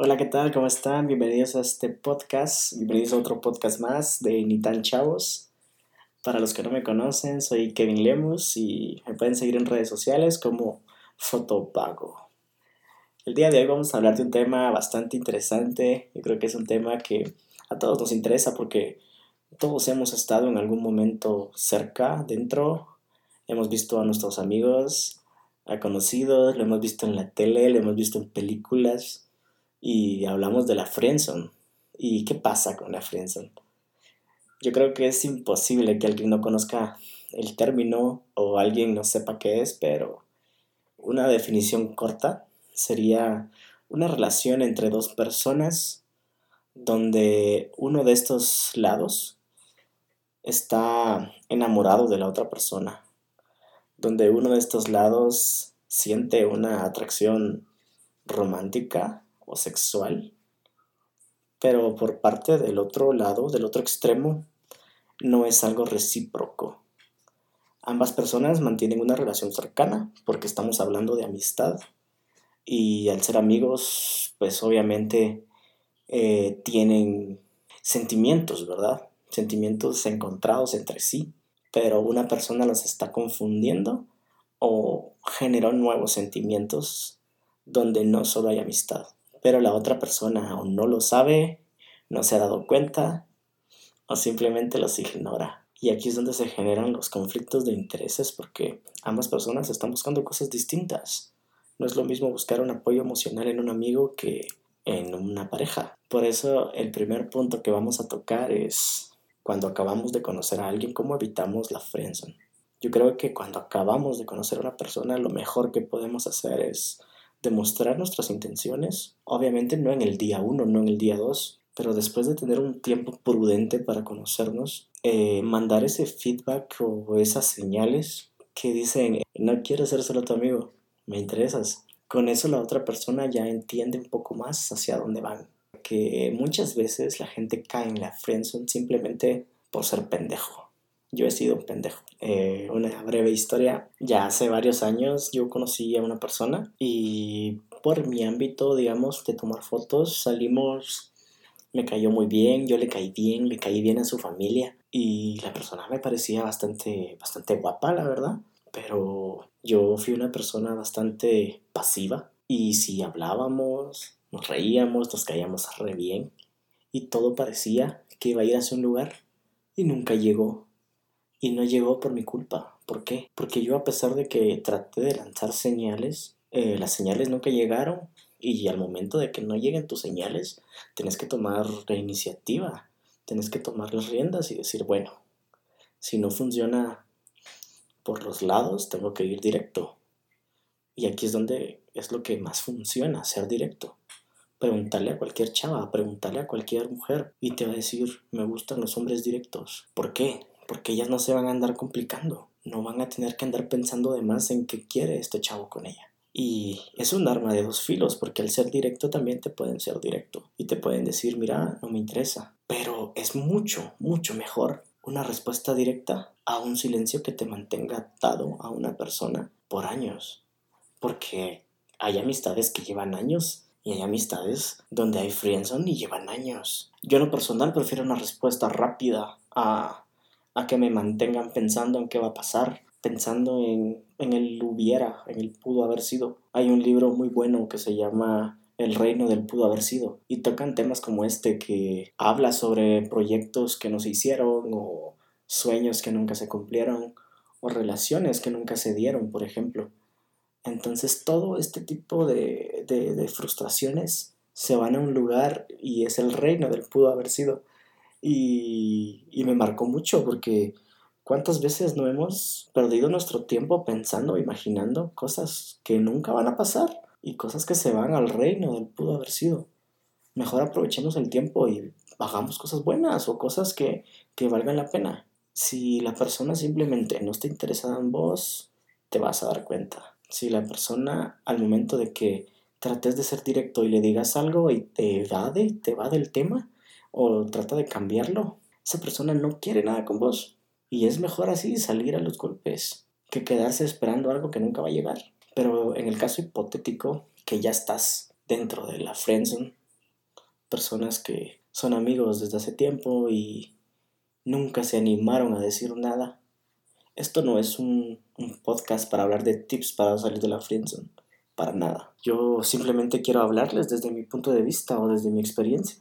Hola, ¿qué tal? ¿Cómo están? Bienvenidos a este podcast. Bienvenidos a otro podcast más de Ni tan Chavos. Para los que no me conocen, soy Kevin Lemus y me pueden seguir en redes sociales como Fotopago. El día de hoy vamos a hablar de un tema bastante interesante. Yo creo que es un tema que a todos nos interesa porque todos hemos estado en algún momento cerca, dentro. Hemos visto a nuestros amigos, a conocidos, lo hemos visto en la tele, lo hemos visto en películas y hablamos de la friendzone. ¿Y qué pasa con la friendzone? Yo creo que es imposible que alguien no conozca el término o alguien no sepa qué es, pero una definición corta sería una relación entre dos personas donde uno de estos lados está enamorado de la otra persona, donde uno de estos lados siente una atracción romántica o sexual, pero por parte del otro lado, del otro extremo, no es algo recíproco. Ambas personas mantienen una relación cercana porque estamos hablando de amistad y al ser amigos, pues obviamente eh, tienen sentimientos, ¿verdad? Sentimientos encontrados entre sí, pero una persona los está confundiendo o generó nuevos sentimientos donde no solo hay amistad, pero la otra persona aún no lo sabe, no se ha dado cuenta o simplemente los ignora. Y aquí es donde se generan los conflictos de intereses porque ambas personas están buscando cosas distintas. No es lo mismo buscar un apoyo emocional en un amigo que en una pareja. Por eso el primer punto que vamos a tocar es cuando acabamos de conocer a alguien, cómo evitamos la friendzone. Yo creo que cuando acabamos de conocer a una persona, lo mejor que podemos hacer es demostrar nuestras intenciones. Obviamente no en el día uno, no en el día dos, pero después de tener un tiempo prudente para conocernos, eh, mandar ese feedback o esas señales que dicen, no quiero ser solo tu amigo, me interesas con eso la otra persona ya entiende un poco más hacia dónde van. Que muchas veces la gente cae en la friendzone simplemente por ser pendejo. Yo he sido un pendejo. Eh, una breve historia. Ya hace varios años yo conocí a una persona y por mi ámbito, digamos, de tomar fotos, salimos, me cayó muy bien, yo le caí bien, le caí bien a su familia y la persona me parecía bastante, bastante guapa, la verdad pero yo fui una persona bastante pasiva y si hablábamos, nos reíamos, nos caíamos re bien y todo parecía que iba a ir hacia un lugar y nunca llegó. Y no llegó por mi culpa. ¿Por qué? Porque yo a pesar de que traté de lanzar señales, eh, las señales nunca llegaron y al momento de que no lleguen tus señales, tienes que tomar la iniciativa, tienes que tomar las riendas y decir, bueno, si no funciona por los lados, tengo que ir directo. Y aquí es donde es lo que más funciona, ser directo. Preguntarle a cualquier chava, preguntarle a cualquier mujer y te va a decir, me gustan los hombres directos. ¿Por qué? Porque ellas no se van a andar complicando, no van a tener que andar pensando de más en qué quiere este chavo con ella. Y es un arma de dos filos, porque al ser directo también te pueden ser directo y te pueden decir, mira, no me interesa. Pero es mucho, mucho mejor una respuesta directa a un silencio que te mantenga atado a una persona por años. Porque hay amistades que llevan años y hay amistades donde hay friendzone y llevan años. Yo en lo personal prefiero una respuesta rápida a, a que me mantengan pensando en qué va a pasar, pensando en, en el hubiera, en el pudo haber sido. Hay un libro muy bueno que se llama el reino del pudo haber sido. Y tocan temas como este que habla sobre proyectos que no se hicieron o sueños que nunca se cumplieron o relaciones que nunca se dieron, por ejemplo. Entonces todo este tipo de, de, frustraciones se van a un lugar y es el reino del pudo haber sido. Y, y me marcó mucho porque cuántas veces no hemos perdido nuestro tiempo pensando, imaginando cosas que nunca van a pasar y cosas que se van al reino del pudo haber sido. Mejor aprovechemos el tiempo y hagamos cosas buenas o cosas que, que valgan la pena. Si la persona simplemente no está interesada en vos, te vas a dar cuenta. Si la persona al momento de que trates de ser directo y le digas algo y te evade, te va del tema o trata de cambiarlo, esa persona no quiere nada con vos. Y es mejor así salir a los golpes que quedarse esperando algo que nunca va a llegar. Pero en el caso hipotético, que ya estás dentro de la friendzone, personas que son amigos desde hace tiempo y nunca se animaron a decir nada. Esto no es un, podcast para hablar de tips para salir de la friendzone, para nada. Yo simplemente quiero hablarles desde mi punto de vista o desde mi experiencia.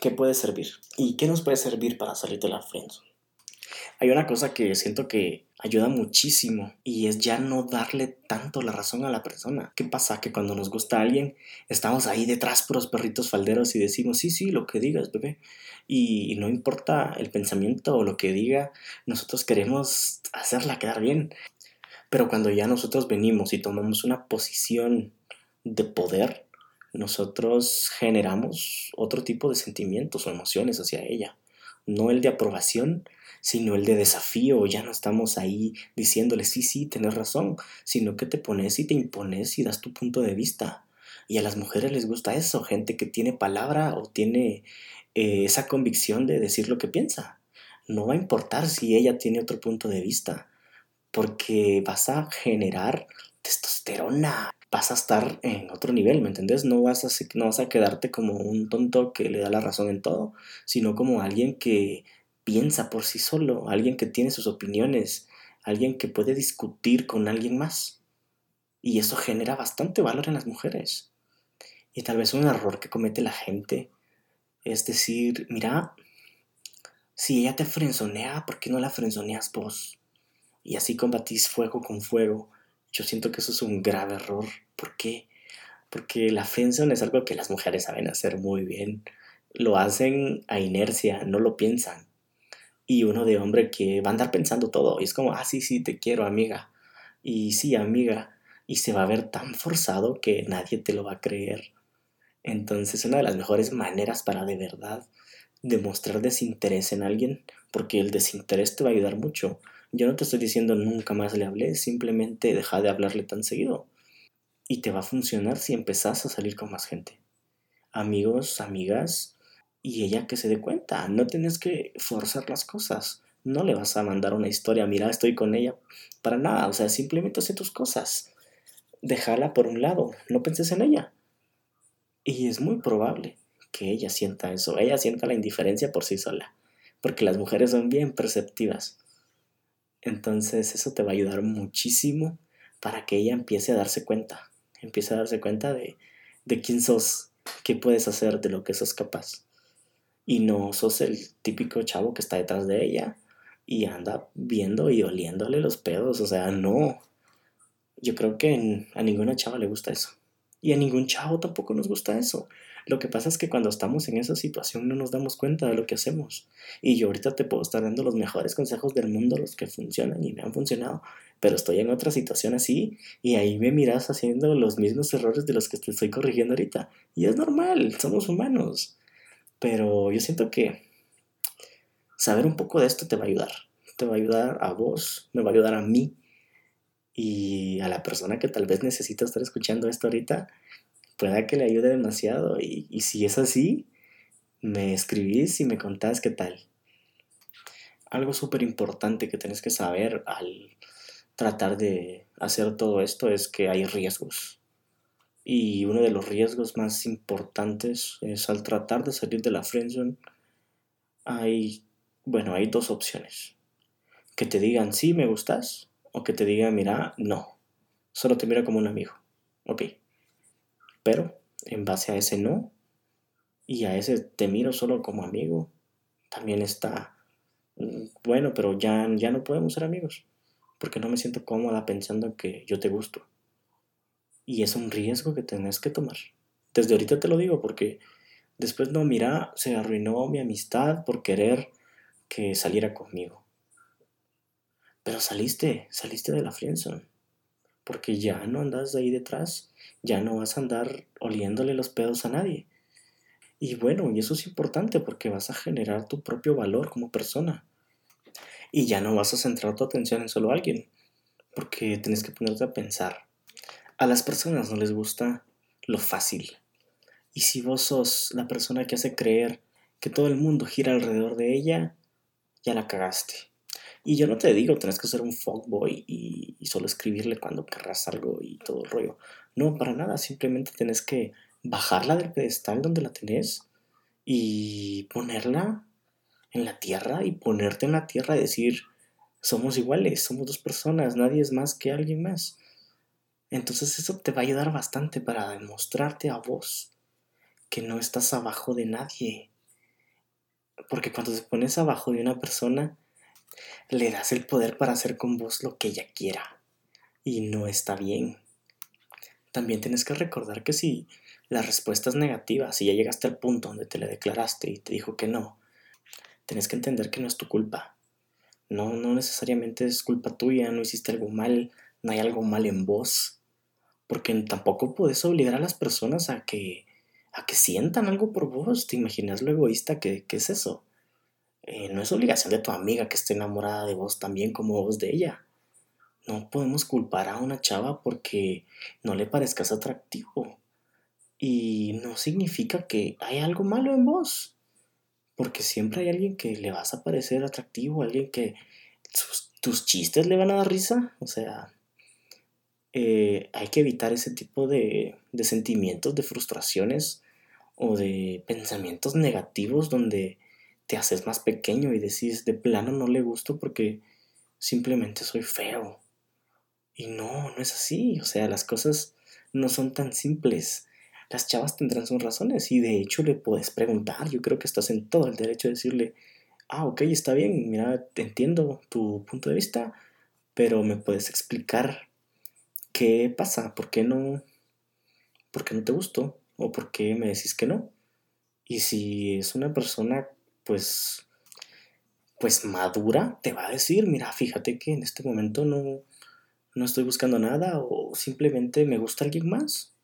¿Qué puede servir? ¿Y qué nos puede servir para salir de la friendzone? Hay una cosa que siento que ayuda muchísimo y es ya no darle tanto la razón a la persona. ¿Qué pasa? Que cuando nos gusta a alguien, estamos ahí detrás por los perritos falderos y decimos, sí, sí, lo que digas, bebé. Y no importa el pensamiento o lo que diga, nosotros queremos hacerla quedar bien. Pero cuando ya nosotros venimos y tomamos una posición de poder, nosotros generamos otro tipo de sentimientos o emociones hacia ella. No el de aprobación, sino el de desafío. Ya no estamos ahí diciéndole, sí, sí, tienes razón, sino que te pones y te impones y das tu punto de vista. Y a las mujeres les gusta eso, gente que tiene palabra o tiene eh, esa convicción de decir lo que piensa. No va a importar si ella tiene otro punto de vista, porque vas a generar testosterona, vas a estar en otro nivel, ¿me entendés? No vas, a, no vas a quedarte como un tonto que le da la razón en todo, sino como alguien que piensa por sí solo, alguien que tiene sus opiniones, alguien que puede discutir con alguien más. Y eso genera bastante valor en las mujeres. Y tal vez un error que comete la gente es decir, mira, si ella te frenzonea, ¿por qué no la frenzoneas vos? Y así combatís fuego con fuego. Yo siento que eso es un grave error. ¿Por qué? Porque la frenzone es algo que las mujeres saben hacer muy bien. Lo hacen a inercia, no lo piensan y uno de hombre que va a andar pensando todo. Y es como, ah, sí, sí, te quiero, amiga. Y sí, amiga. Y se va a ver tan forzado que nadie te lo va a creer. Entonces, una de las mejores maneras para de verdad demostrar desinterés en alguien, porque el desinterés te va a ayudar mucho. Yo no te estoy diciendo nunca más le hables, simplemente deja de hablarle tan seguido. Y te va a funcionar si empezás a salir con más gente. Amigos, amigas, y ella que se dé cuenta. No tienes que forzar las cosas. No le vas a mandar una historia, mira, estoy con ella. Para nada, o sea, simplemente hace tus cosas. Déjala por un lado, no penses en ella. Y es muy probable que ella sienta eso, ella sienta la indiferencia por sí sola, porque las mujeres son bien perceptivas. Entonces eso te va a ayudar muchísimo para que ella empiece a darse cuenta, empiece a darse cuenta de, de quién sos, qué puedes hacer, de lo que sos capaz y no sos el típico chavo que está detrás de ella y anda viendo y oliéndole los pedos, o sea, no. Yo creo que a ninguna chava le gusta eso. Y a ningún chavo tampoco nos gusta eso. Lo que pasa es que cuando estamos en esa situación no nos damos cuenta de lo que hacemos. Y yo ahorita te puedo estar dando los mejores consejos del mundo, los que funcionan y me han funcionado. Pero estoy en otra situación así y ahí me miras haciendo los mismos errores de los que te estoy corrigiendo ahorita. Y es normal, somos humanos. Pero yo siento que saber un poco de esto te va a ayudar. Te va a ayudar a vos, me va a ayudar a mí y a la persona que tal vez necesita estar escuchando esto ahorita, pueda que le ayude demasiado. Y, y si es así, me escribís y me contás qué tal. Algo súper importante que tienes que saber al tratar de hacer todo esto es que hay riesgos. Y uno de los riesgos más importantes es al tratar de salir de la friendzone, hay, bueno, hay dos opciones. Que te digan sí, me gustas, o que te digan, mira, no, solo te miro como un amigo. Ok. Pero en base a ese no y a ese te miro solo como amigo, también está, mm, bueno, pero ya, ya no podemos ser amigos, porque no me siento cómoda pensando que yo te gusto. Y es un riesgo que tenés que tomar. Desde ahorita te lo digo porque después no, mira, se arruinó mi amistad por querer que saliera conmigo. Pero saliste, saliste de la friendzone. Porque ya no andas ahí detrás, ya no vas a andar oliéndole los pedos a nadie. Y bueno, y eso es importante porque vas a generar tu propio valor como persona. Y ya no vas a centrar tu atención en solo alguien, porque tienes que ponerte a pensar a las personas no les gusta lo fácil. Y si vos sos la persona que hace creer que todo el mundo gira alrededor de ella, ya la cagaste. Y yo no te digo, tenés que ser un fuckboy y, y solo escribirle cuando querrás algo y todo el rollo. No, para nada, simplemente tenés que bajarla del pedestal donde la tenés y ponerla en la tierra y ponerte en la tierra y decir, somos iguales, somos dos personas, nadie es más que alguien más. Entonces eso te va a ayudar bastante para demostrarte a vos que no estás abajo de nadie. Porque cuando te pones abajo de una persona, le das el poder para hacer con vos lo que ella quiera. Y no está bien. También tienes que recordar que si la respuesta es negativa, si ya llegaste al punto donde te le declaraste y te dijo que no, tienes que entender que no es tu culpa. No, no necesariamente es culpa tuya, no hiciste algo mal, no hay algo mal en vos. Porque tampoco puedes obligar a las personas a que, a que sientan algo por vos. ¿Te imaginas lo egoísta que, es eso? Eh, no es obligación de tu amiga que esté enamorada de vos también como vos de ella. No podemos culpar a una chava porque no le parezcas atractivo. Y no significa que hay algo malo en vos. Porque siempre hay alguien que le vas a parecer atractivo, alguien que tus chistes le van a dar risa. O sea, eh, hay que evitar ese tipo de, de sentimientos, de frustraciones o de pensamientos negativos donde te haces más pequeño y decís de plano no le gusto porque simplemente soy feo. Y no, no es así. O sea, las cosas no son tan simples las chavas tendrán sus razones y de hecho le puedes preguntar. Yo creo que estás en todo el derecho de decirle, ah, ok, está bien, mira, entiendo tu punto de vista, pero me puedes explicar qué pasa, por qué no, por qué no te gustó o por qué me decís que no. Y si es una persona, pues, pues madura, te va a decir, mira, fíjate que en este momento no, no estoy buscando nada o simplemente me gusta alguien más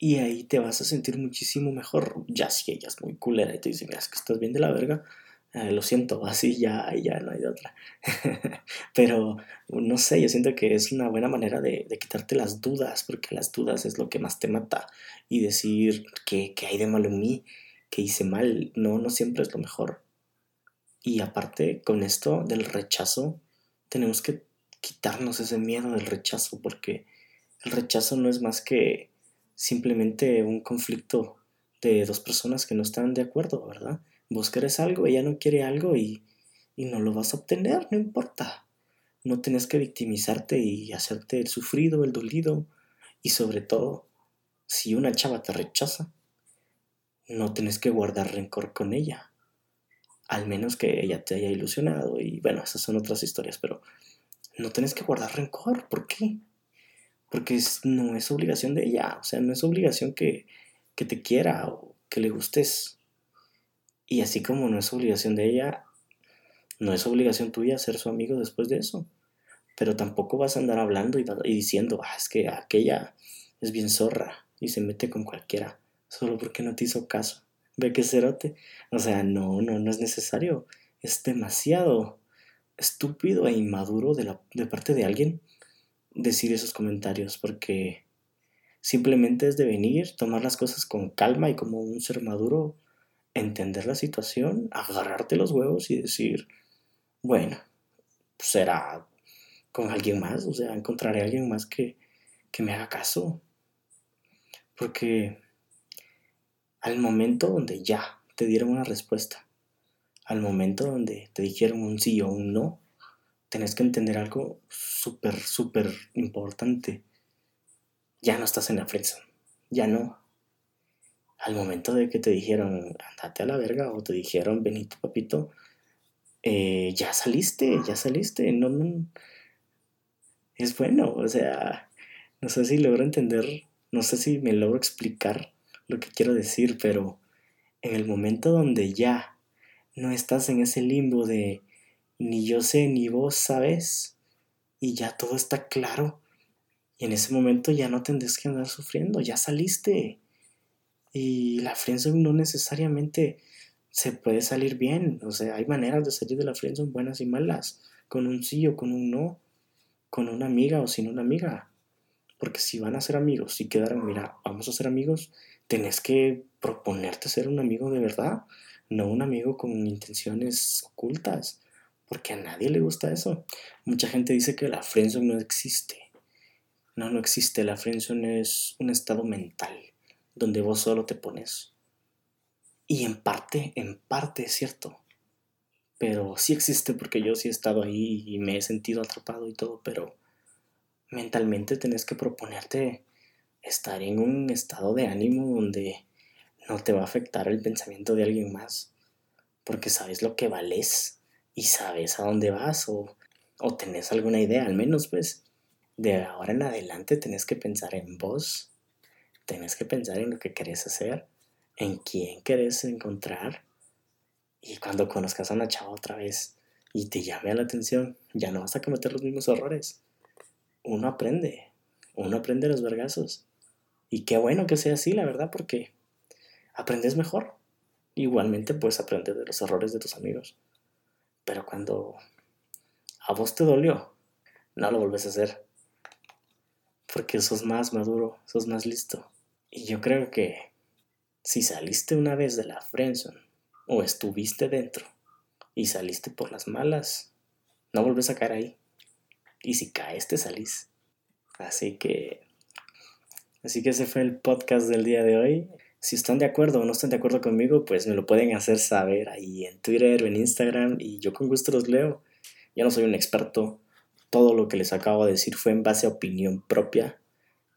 y ahí te vas a sentir muchísimo mejor. Ya si ella es muy culera y te dice, mira, es que estás bien de la verga, eh, lo siento, así ya, ya no hay otra. Pero no sé, yo siento que es una buena manera de, quitarte las dudas, porque las dudas es lo que más te mata. Y decir que, que hay de malo en mí, que hice mal, no, no siempre es lo mejor. Y aparte, con esto del rechazo, tenemos que quitarnos ese miedo del rechazo, porque el rechazo no es más que simplemente un conflicto de dos personas que no están de acuerdo, ¿verdad? Vos querés algo, ella no quiere algo y, y no lo vas a obtener, no importa. No tenés que victimizarte y hacerte el sufrido, el dolido. Y sobre todo, si una chava te rechaza, no tenés que guardar rencor con ella. Al menos que ella te haya ilusionado. Y bueno, esas son otras historias, pero no tenés que guardar rencor. ¿Por qué? porque no es obligación de ella, o sea, no es obligación que, que te quiera o que le gustes. Y así como no es obligación de ella, no es obligación tuya ser su amigo después de eso. Pero tampoco vas a andar hablando y, diciendo, ah, es que aquella es bien zorra y se mete con cualquiera, solo porque no te hizo caso. Ve que cerote. O sea, no, no, no es necesario. Es demasiado estúpido e inmaduro de, la, de parte de alguien decir esos comentarios porque simplemente es de venir, tomar las cosas con calma y como un ser maduro, entender la situación, agarrarte los huevos y decir, bueno, será con alguien más, o sea, encontraré a alguien más que, que me haga caso. Porque al momento donde ya te dieron una respuesta, al momento donde te dijeron un sí o un no, tenés que entender algo súper, súper importante. Ya no estás en la friendzone. Ya no. Al momento de que te dijeron, andate a la verga, o te dijeron, Benito, papito, eh, ya saliste, ya saliste. No, no. Es bueno, o sea, no sé si logro entender, no sé si me logro explicar lo que quiero decir, pero en el momento donde ya no estás en ese limbo de ni yo sé ni vos sabes y ya todo está claro. Y en ese momento ya no tendrás que andar sufriendo, ya saliste. Y la friendzone no necesariamente se puede salir bien, o sea, hay maneras de salir de la friendzone buenas y malas, con un sí o con un no, con una amiga o sin una amiga. Porque si van a ser amigos y quedaron, mira, vamos a ser amigos, tenés que proponerte ser un amigo de verdad, no un amigo con intenciones ocultas porque a nadie le gusta eso. Mucha gente dice que la friendzone no existe. No, no existe. La friendzone es un estado mental donde vos solo te pones. Y en parte, en parte es cierto. Pero sí existe porque yo sí he estado ahí y me he sentido atrapado y todo, pero mentalmente tenés que proponerte estar en un estado de ánimo donde no te va a afectar el pensamiento de alguien más, porque sabes lo que vales y sabes a dónde vas o, o tenés alguna idea, al menos pues de ahora en adelante tenés que pensar en vos, tenés que pensar en lo que querés hacer, en quién querés encontrar y cuando conozcas a una chava otra vez y te llame la atención, ya no vas a cometer los mismos errores. Uno aprende, uno aprende los vergazos. Y qué bueno que sea así, la verdad, porque aprendes mejor. Igualmente puedes aprender de los errores de tus amigos. Pero cuando a vos te dolió, no lo volvés a hacer. Porque sos más maduro, sos más listo. Y yo creo que si saliste una vez de la friendzone o estuviste dentro y saliste por las malas, no volvés a caer ahí. Y si caes, te salís. Así que Así que ese fue el podcast del día de hoy. Si están de acuerdo o no están de acuerdo conmigo, pues me lo pueden hacer saber ahí en Twitter, en Instagram y yo con gusto los leo. Yo no soy un experto. Todo lo que les acabo de decir fue en base a opinión propia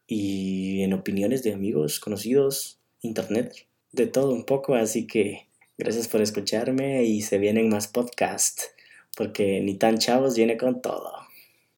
y en opiniones de amigos, conocidos, internet, de todo un poco. Así que gracias por escucharme y se vienen más podcasts porque ni tan chavos viene con todo.